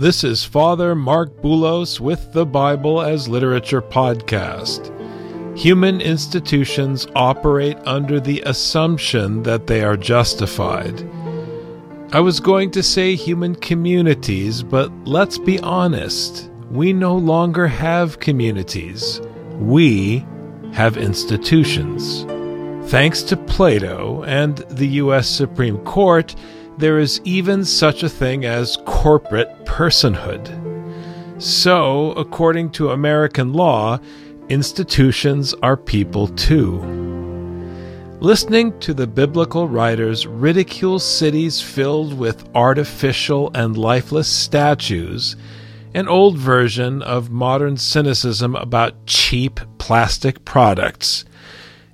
this is Father Marc Boulos with the Bible as Literature podcast. Human institutions operate under the assumption that they are justified. I was going to say human communities, but let's be honest. We no longer have communities. We have institutions. Thanks to Plato and the U.S. Supreme Court, there is even such a thing as corporate personhood. So, according to American law, institutions are people too. Listening to the biblical writers ridicule cities filled with artificial and lifeless statues, an old version of modern cynicism about cheap plastic products,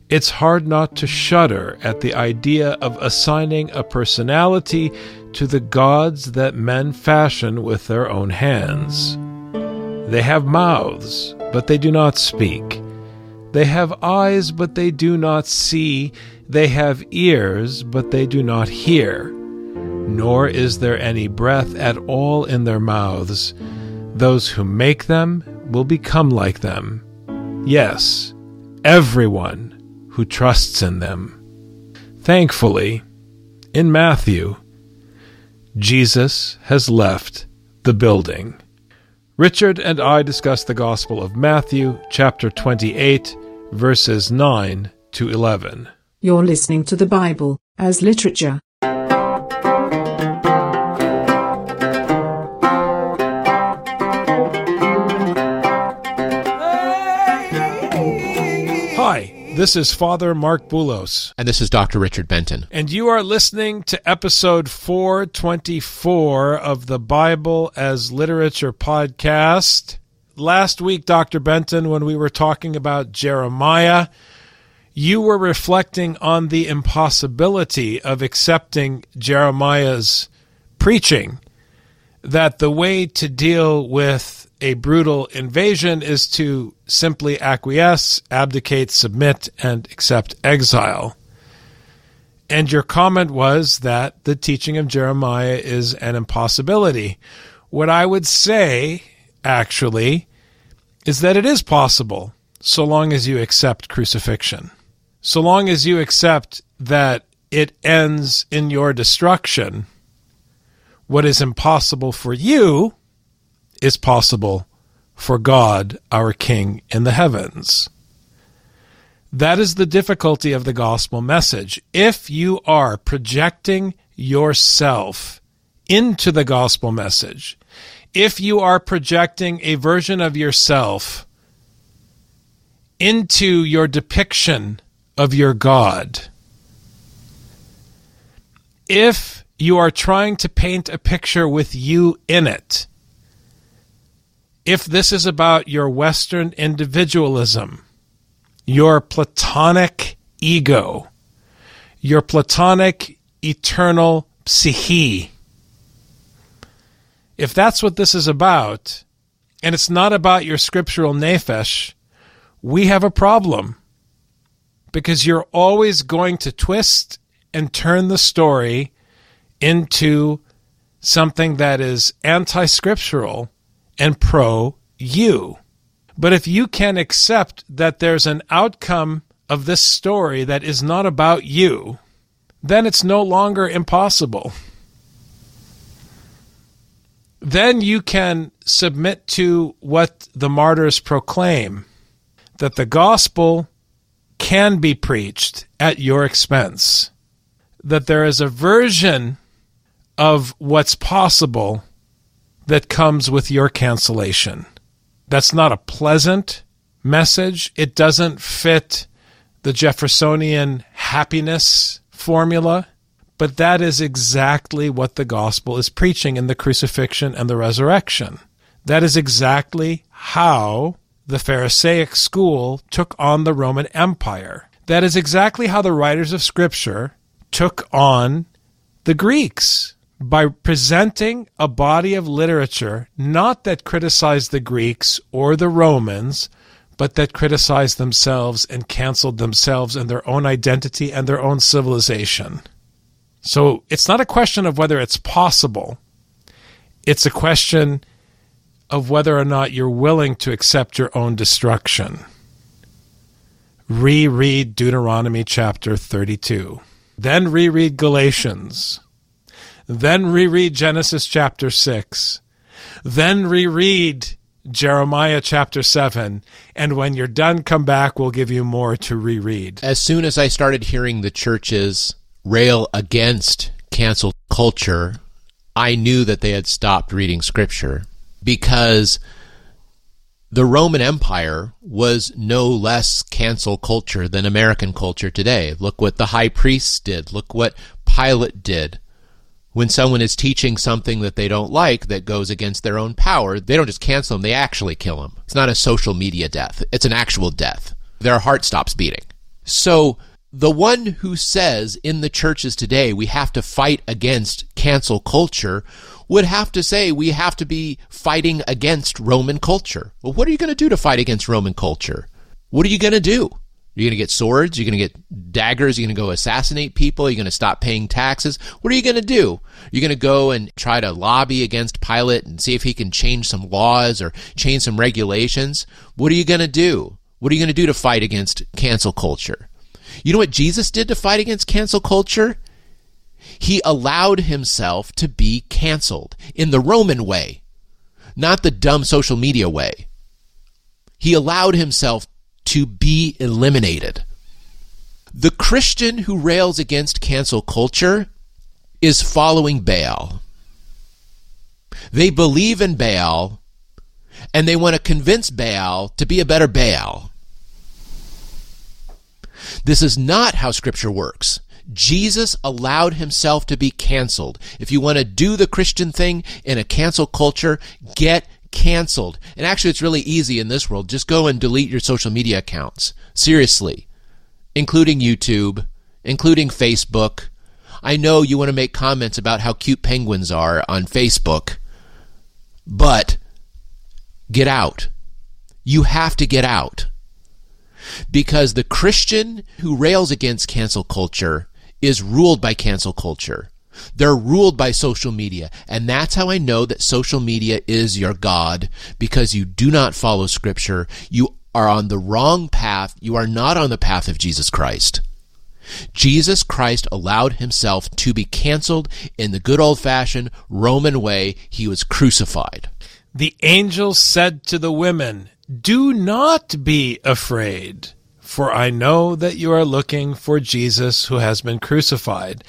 it's hard not to shudder at the idea of assigning a personality to the gods that men fashion with their own hands. They have mouths, but they do not speak. They have eyes, but they do not see. They have ears, but they do not hear. Nor is there any breath at all in their mouths. Those who make them will become like them. Yes, everyone who trusts in them. Thankfully, in Matthew, Jesus has left the building. Richard and I discuss the Gospel of Matthew, chapter 28, verses 9 to 11. You're listening to the Bible as literature. This is Father Marc Boulos. And this is Dr. Richard Benton. And you are listening to episode 424 of the Bible as Literature podcast. Last week, Dr. Benton, when we were talking about Jeremiah, you were reflecting on the impossibility of accepting Jeremiah's preaching, that the way to deal with a brutal invasion is to simply acquiesce, abdicate, submit, and accept exile. And your comment was that the teaching of Jeremiah is an impossibility. What I would say, actually, is that it is possible so long as you accept crucifixion. So long as you accept that it ends in your destruction, what is impossible for you is possible for God, our King in the heavens. That is the difficulty of the gospel message. If you are projecting yourself into the gospel message, if you are projecting a version of yourself into your depiction of your God, if you are trying to paint a picture with you in it, if this is about your Western individualism, your Platonic ego, your Platonic eternal psyche, if that's what this is about, and it's not about your scriptural nephesh, we have a problem. Because you're always going to twist and turn the story into something that is anti scriptural and pro you. But if you can accept that there's an outcome of this story that is not about you, then it's no longer impossible. Then you can submit to what the martyrs proclaim that the gospel can be preached at your expense, that there is a version of what's possible that comes with your cancellation. That's not a pleasant message. It doesn't fit the Jeffersonian happiness formula, But that is exactly what the gospel is preaching in the crucifixion and the resurrection. That is exactly how the Pharisaic school took on the Roman Empire. That is exactly how the writers of Scripture took on the Greeks by presenting a body of literature not that criticized the Greeks or the Romans, but that criticized themselves and canceled themselves and their own identity and their own civilization. So it's not a question of whether it's possible, it's a question of whether or not you're willing to accept your own destruction. Reread Deuteronomy chapter 32. Then reread Galatians. Then reread Genesis chapter 6. Then reread Jeremiah chapter 7. And when you're done, come back. We'll give you more to reread. As soon as I started hearing the churches rail against cancel culture, I knew that they had stopped reading scripture because the Roman Empire was no less cancel culture than American culture today. Look what the high priests did. Look what Pilate did. When someone is teaching something that they don't like that goes against their own power, they don't just cancel them, they actually kill them. It's not a social media death, it's an actual death. Their heart stops beating. So, the one who says in the churches today we have to fight against cancel culture would have to say we have to be fighting against Roman culture. Well, what are you going to do to fight against Roman culture? What are you going to do? Are going to get swords? You're going to get daggers? You're going to go assassinate people? You're going to stop paying taxes? What are you going to do? You're going to go and try to lobby against Pilate and see if he can change some laws or change some regulations? What are you going to do? What are you going to do to fight against cancel culture? You know what Jesus did to fight against cancel culture? he allowed himself to be canceled in the Roman way, not the dumb social media way. He allowed himself to be eliminated. The Christian who rails against cancel culture is following Baal. They believe in Baal and they want to convince Baal to be a better Baal. This is not how Scripture works. Jesus allowed himself to be canceled. If you want to do the Christian thing in a cancel culture, get canceled. And actually, it's really easy in this world. Just go and delete your social media accounts. Seriously. Including YouTube, including Facebook. I know you want to make comments about how cute penguins are on Facebook, but get out. You have to get out. Because the Christian who rails against cancel culture is ruled by cancel culture. They're ruled by social media. And that's how I know that social media is your God because you do not follow scripture. You are on the wrong path. You are not on the path of Jesus Christ. Jesus Christ allowed himself to be canceled in the good old fashioned Roman way. He was crucified. The angel said to the women, Do not be afraid. For I know that you are looking for Jesus who has been crucified.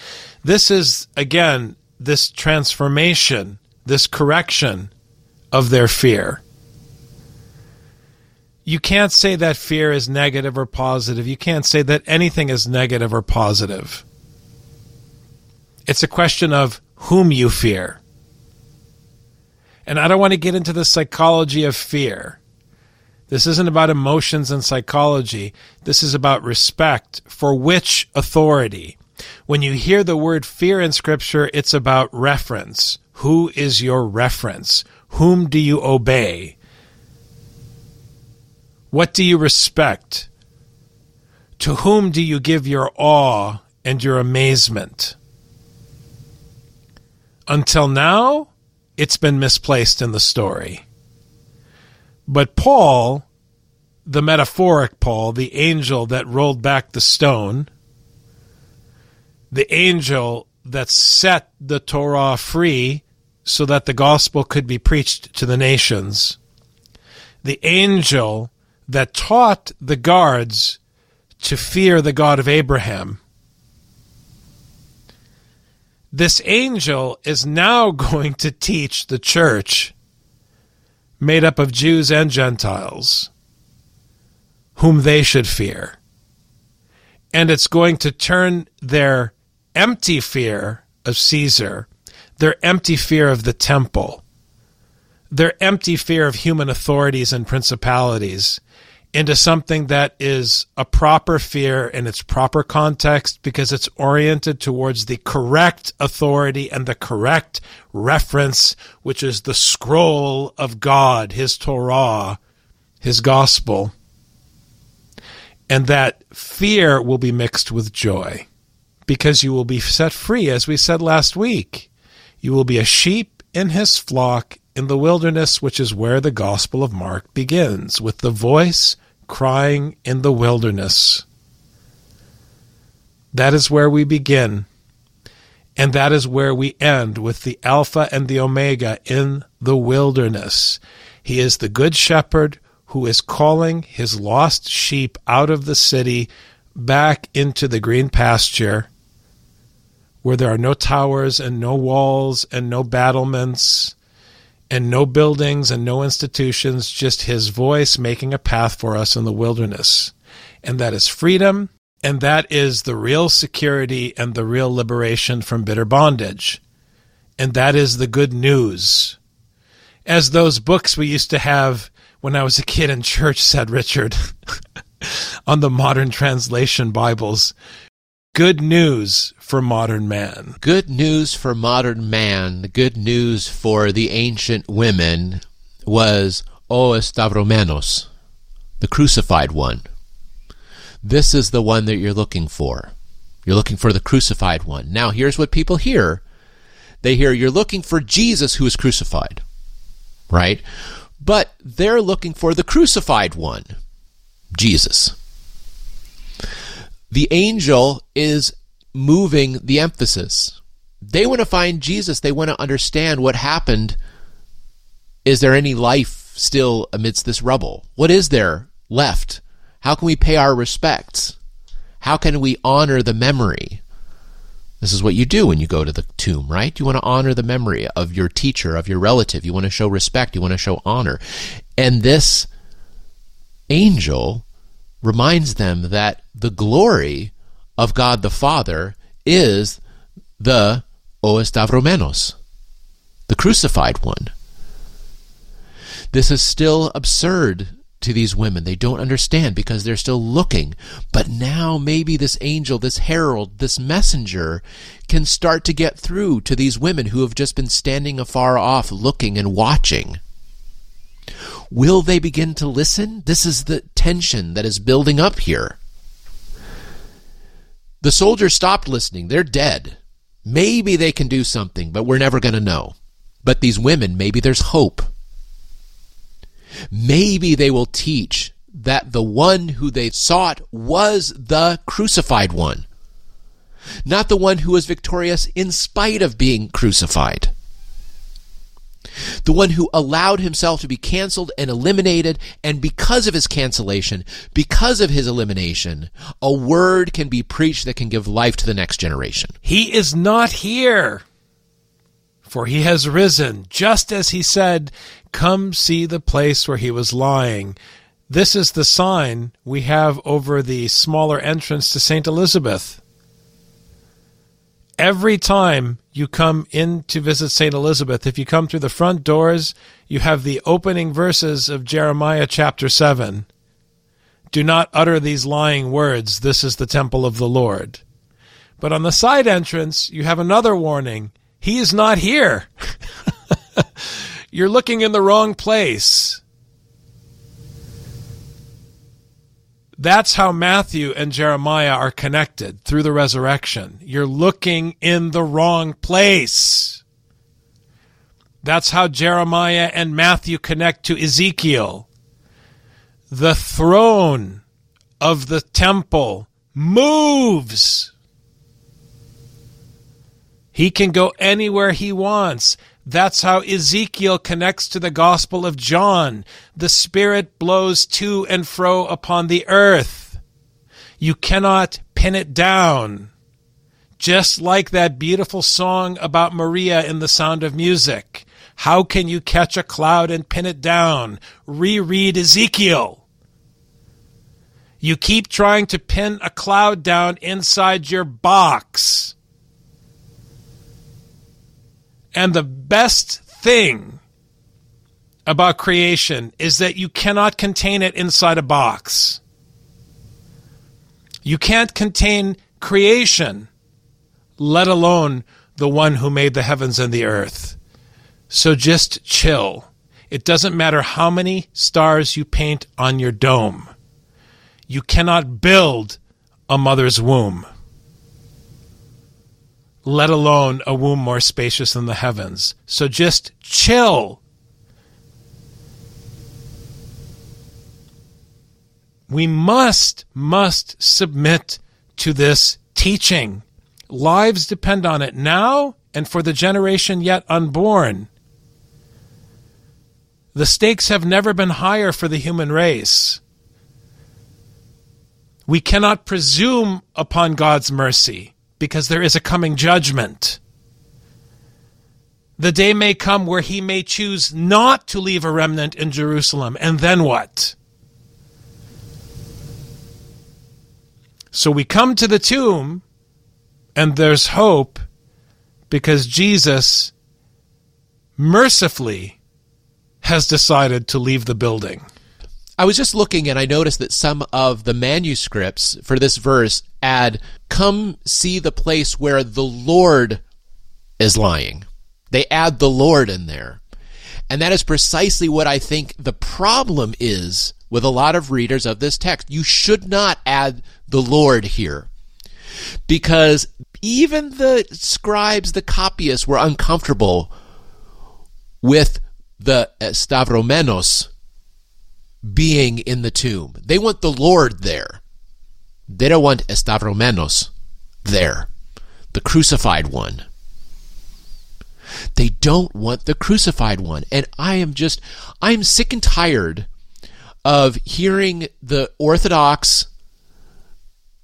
This is, again, this transformation, this correction of their fear. You can't say that fear is negative or positive. You can't say that anything is negative or positive. It's a question of whom you fear. And I don't want to get into the psychology of fear. This isn't about emotions and psychology. This is about respect for which authority. When you hear the word fear in Scripture, it's about reference. Who is your reference? Whom do you obey? What do you respect? To whom do you give your awe and your amazement? Until now, it's been misplaced in the story. But Paul, the metaphoric Paul, the angel that rolled back the stone, the angel that set the Torah free so that the gospel could be preached to the nations, the angel that taught the guards to fear the God of Abraham. This angel is now going to teach the church made up of Jews and Gentiles, whom they should fear. And it's going to turn their empty fear of Caesar, their empty fear of the temple, their empty fear of human authorities and principalities into something that is a proper fear in its proper context because it's oriented towards the correct authority and the correct reference, which is the scroll of God, His Torah, His gospel. And that fear will be mixed with joy because you will be set free, as we said last week. You will be a sheep in His flock in the wilderness, which is where the Gospel of Mark begins, with the voice crying in the wilderness. That is where we begin. And that is where we end with the Alpha and the Omega in the wilderness. He is the Good Shepherd who is calling his lost sheep out of the city back into the green pasture where there are no towers and no walls and no battlements and no buildings and no institutions, just his voice making a path for us in the wilderness. And that is freedom, and that is the real security and the real liberation from bitter bondage. And that is the good news. As those books we used to have when I was a kid in church said, Richard, on the modern translation Bibles, good news for modern man. Good news for modern man, the good news for the ancient women was O Stavromenos, the crucified one. This is the one that you're looking for. You're looking for the crucified one. Now, here's what people hear they hear you're looking for Jesus who is crucified, right? But they're looking for the crucified one, Jesus the angel is moving the emphasis. They want to find Jesus. They want to understand what happened. Is there any life still amidst this rubble? What is there left? How can we pay our respects? How can we honor the memory? This is what you do when you go to the tomb, right? You want to honor the memory of your teacher, of your relative. You want to show respect. You want to show honor. And this angel reminds them that the glory of God the Father is the O Stavromenos, the crucified one. This is still absurd to these women. They don't understand because they're still looking. But now maybe this angel, this herald, this messenger can start to get through to these women who have just been standing afar off looking and watching. Will they begin to listen? This is the tension that is building up here. The soldiers stopped listening. They're dead. Maybe they can do something, but we're never going to know. But these women, maybe there's hope. Maybe they will teach that the one who they sought was the crucified one, not the one who was victorious in spite of being crucified the one who allowed himself to be canceled and eliminated, and because of his cancellation, because of his elimination, a word can be preached that can give life to the next generation. He is not here, for he has risen, just as he said, Come see the place where he was lying. This is the sign we have over the smaller entrance to St. Elizabeth. Every time you come in to visit St. Elizabeth, if you come through the front doors, you have the opening verses of Jeremiah chapter 7. Do not utter these lying words, this is the temple of the Lord. But on the side entrance, you have another warning He is not here. You're looking in the wrong place. That's how Matthew and Jeremiah are connected through the resurrection. You're looking in the wrong place. That's how Jeremiah and Matthew connect to Ezekiel. The throne of the temple moves. He can go anywhere he wants. That's how Ezekiel connects to the Gospel of John. The Spirit blows to and fro upon the earth. You cannot pin it down. Just like that beautiful song about Maria in The Sound of Music. How can you catch a cloud and pin it down? Reread Ezekiel. You keep trying to pin a cloud down inside your box. And the best thing about creation is that you cannot contain it inside a box. You can't contain creation, let alone the one who made the heavens and the earth. So just chill. It doesn't matter how many stars you paint on your dome. You cannot build a mother's womb, let alone a womb more spacious than the heavens. So just chill. We must, must submit to this teaching. Lives depend on it now and for the generation yet unborn. The stakes have never been higher for the human race. We cannot presume upon God's mercy because there is a coming judgment. The day may come where he may choose not to leave a remnant in Jerusalem, and then what? So we come to the tomb, and there's hope because Jesus mercifully has decided to leave the building. I was just looking and I noticed that some of the manuscripts for this verse add, Come see the place where the Lord is lying. They add the Lord in there. And that is precisely what I think the problem is with a lot of readers of this text. You should not add the Lord here. Because even the scribes, the copyists, were uncomfortable with the uh, Stavromenos being in the tomb. They want the Lord there. They don't want Stavromenos there, the crucified one. They don't want the crucified one. And I am just, I'm sick and tired of hearing the Orthodox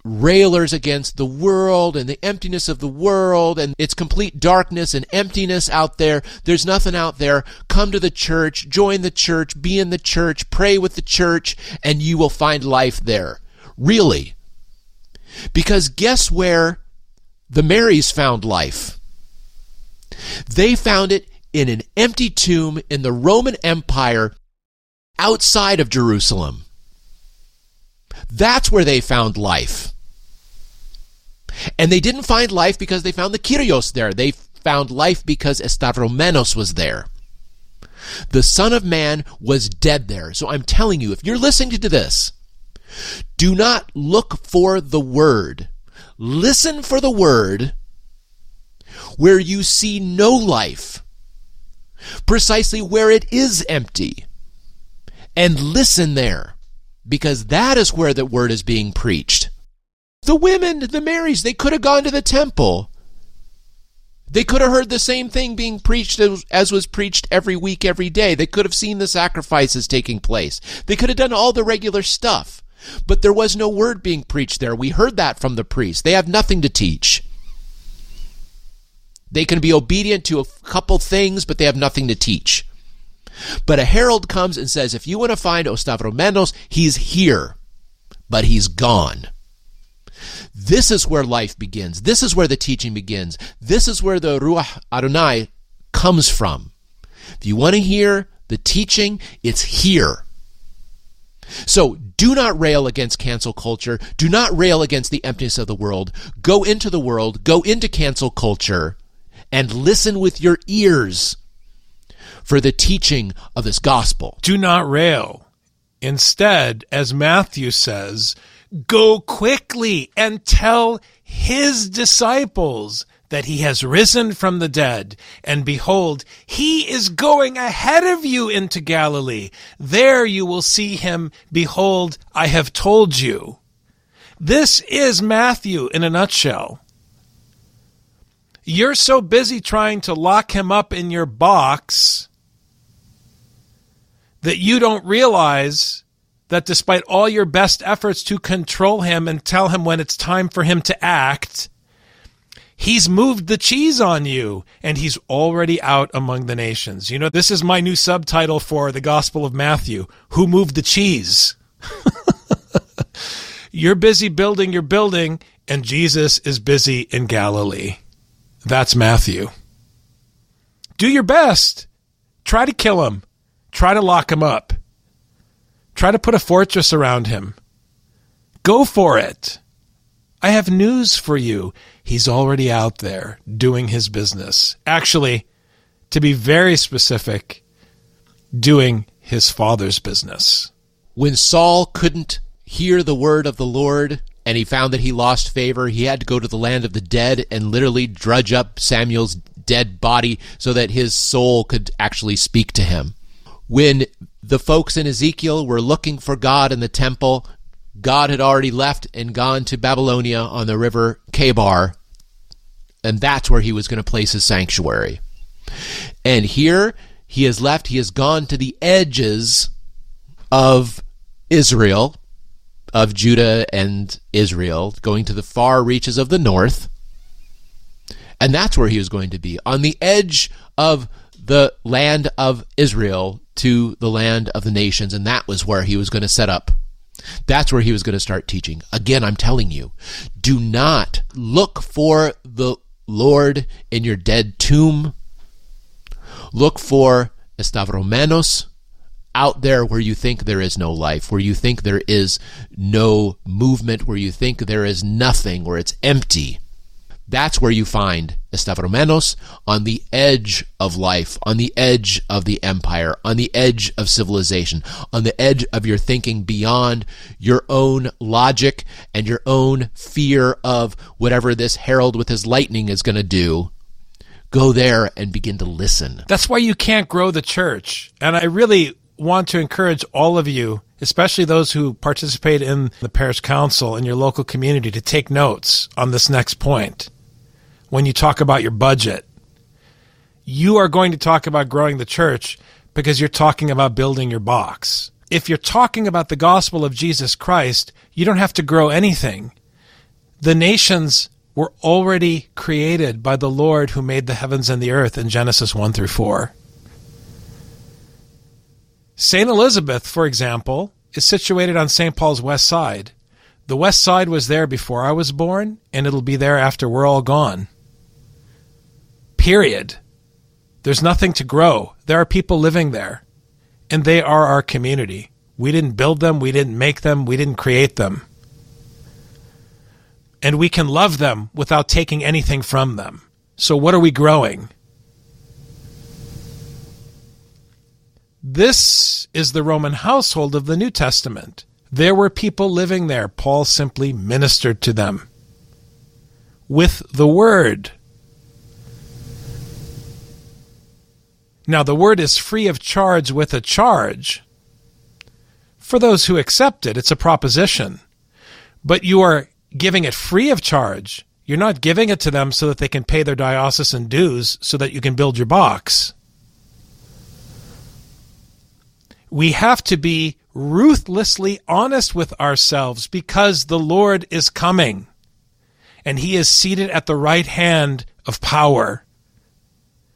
railers against the world and the emptiness of the world and its complete darkness and emptiness out there. There's nothing out there. Come to the church, join the church, be in the church, pray with the church, and you will find life there. Really. Because guess where the Marys found life? They found it in an empty tomb in the Roman Empire outside of Jerusalem. That's where they found life. And they didn't find life because they found the Kyrios there. They found life because Estavromenos was there. The Son of Man was dead there. So I'm telling you, if you're listening to this, do not look for the word. Listen for the word where you see no life, precisely where it is empty. And listen there, because that is where the word is being preached. The women, the Marys, they could have gone to the temple. They could have heard the same thing being preached as, as, was preached every week, every day. They could have seen the sacrifices taking place. They could have done all the regular stuff. But there was no word being preached there. We heard that from the priests. They have nothing to teach. They can be obedient to a couple things, but they have nothing to teach. But a herald comes and says, if you want to find Ostavromenos, he's here, but he's gone. This is where life begins. This is where the teaching begins. This is where the Ruach Adonai comes from. If you want to hear the teaching, it's here. So do not rail against cancel culture. Do not rail against the emptiness of the world. Go into the world, go into cancel culture, and listen with your ears for the teaching of this gospel. Do not rail. Instead, as Matthew says, Go quickly and tell his disciples that he has risen from the dead. And behold, he is going ahead of you into Galilee. There you will see him. Behold, I have told you. This is Matthew in a nutshell. You're so busy trying to lock him up in your box that you don't realize that despite all your best efforts to control him and tell him when it's time for him to act, he's moved the cheese on you and he's already out among the nations. You know, this is my new subtitle for the Gospel of Matthew Who Moved the Cheese? You're busy building your building, and Jesus is busy in Galilee. That's Matthew. Do your best. Try to kill him. Try to lock him up. Try to put a fortress around him. Go for it. I have news for you. He's already out there doing his business. Actually, to be very specific, doing his father's business. When Saul couldn't hear the word of the Lord and he found that he lost favor, he had to go to the land of the dead and literally drudge up Samuel's dead body so that his soul could actually speak to him. When the folks in Ezekiel were looking for God in the temple, God had already left and gone to Babylonia on the river Chebar, and that's where he was going to place his sanctuary. And here he has left, he has gone to the edges of Israel, of Judah and Israel, going to the far reaches of the north. And that's where he was going to be, on the edge of the land of Israel to the land of the nations. And that was where he was going to set up. That's where he was going to start teaching. Again, I'm telling you, do not look for the Lord in your dead tomb. Look for Estavromenos out there where you think there is no life, where you think there is no movement, where you think there is nothing, where it's empty. That's where you find Estavromenos on the edge of life, on the edge of the empire, on the edge of civilization, on the edge of your thinking beyond your own logic and your own fear of whatever this herald with his lightning is going to do. Go there and begin to listen. That's why you can't grow the church. And I really want to encourage all of you, especially those who participate in the parish council in your local community, to take notes on this next point. When you talk about your budget, you are going to talk about growing the church because you're talking about building your box. If you're talking about the gospel of Jesus Christ, you don't have to grow anything. The nations were already created by the Lord who made the heavens and the earth in Genesis 1 through 4. St. Elizabeth, for example, is situated on St. Paul's west side. The west side was there before I was born, and it'll be there after we're all gone. Period. There's nothing to grow. There are people living there, and they are our community. We didn't build them, we didn't make them, we didn't create them. And we can love them without taking anything from them. So, what are we growing? This is the Roman household of the New Testament. There were people living there. Paul simply ministered to them with the word. Now, the word is free of charge with a charge. For those who accept it, it's a proposition. But you are giving it free of charge. You're not giving it to them so that they can pay their diocesan dues so that you can build your box. we have to be ruthlessly honest with ourselves because the Lord is coming and he is seated at the right hand of power.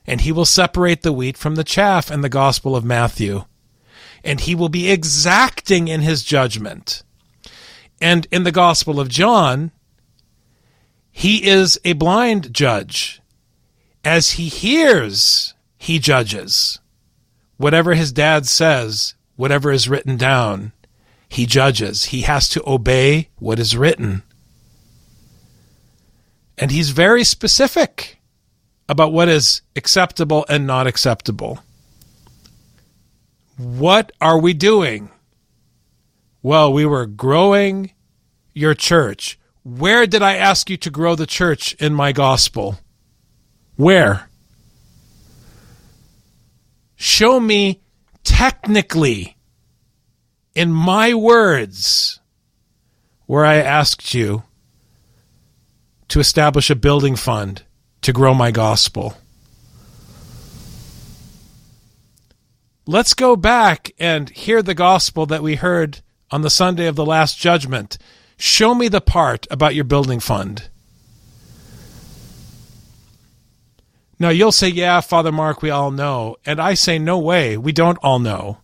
And he will separate the wheat from the chaff in the Gospel of Matthew. And he will be exacting in his judgment. And in the Gospel of John, he is a blind judge. As he hears, he judges. Whatever his dad says, whatever is written down, he judges. He has to obey what is written. And he's very specific about what is acceptable and not acceptable. What are we doing? Well, we were growing your church. Where did I ask you to grow the church in my gospel? Where? Show me technically in my words where I asked you to establish a building fund to grow my gospel. Let's go back and hear the gospel that we heard on the Sunday of the Last Judgment. Show me the part about your building fund. Now, you'll say, Yeah, Father Marc, we all know. And I say, No way, we don't all know.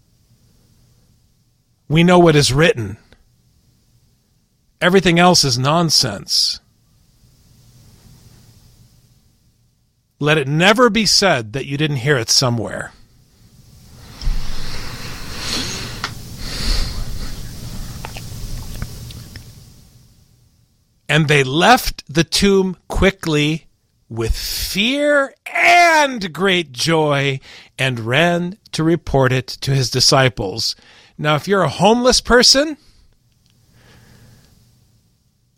We know what is written. Everything else is nonsense. Let it never be said that you didn't hear it somewhere. And they left the tomb quickly with fear and great joy and ran to report it to his disciples. Now, if you're a homeless person,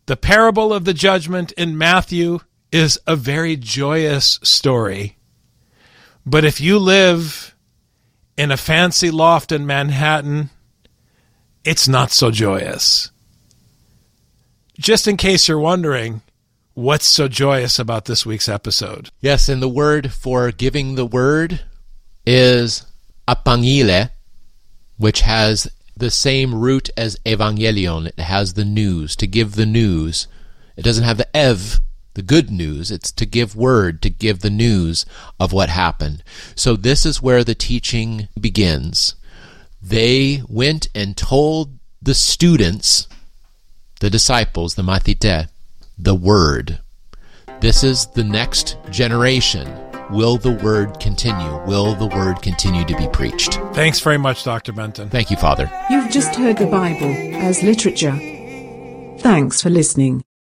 the parable of the judgment in Matthew is a very joyous story. But if you live in a fancy loft in Manhattan, it's not so joyous. Just in case you're wondering, what's so joyous about this week's episode? Yes, and the word for giving the word is apangile, which has the same root as evangelion. It has the news, to give the news. It doesn't have the ev, the good news. It's to give word, to give the news of what happened. So this is where the teaching begins. They went and told the students, the disciples, the mathite, the word. This is the next generation. Will the word continue? Will the word continue to be preached? Thanks very much, Dr. Benton. Thank you, Father. You've just heard the Bible as literature. Thanks for listening.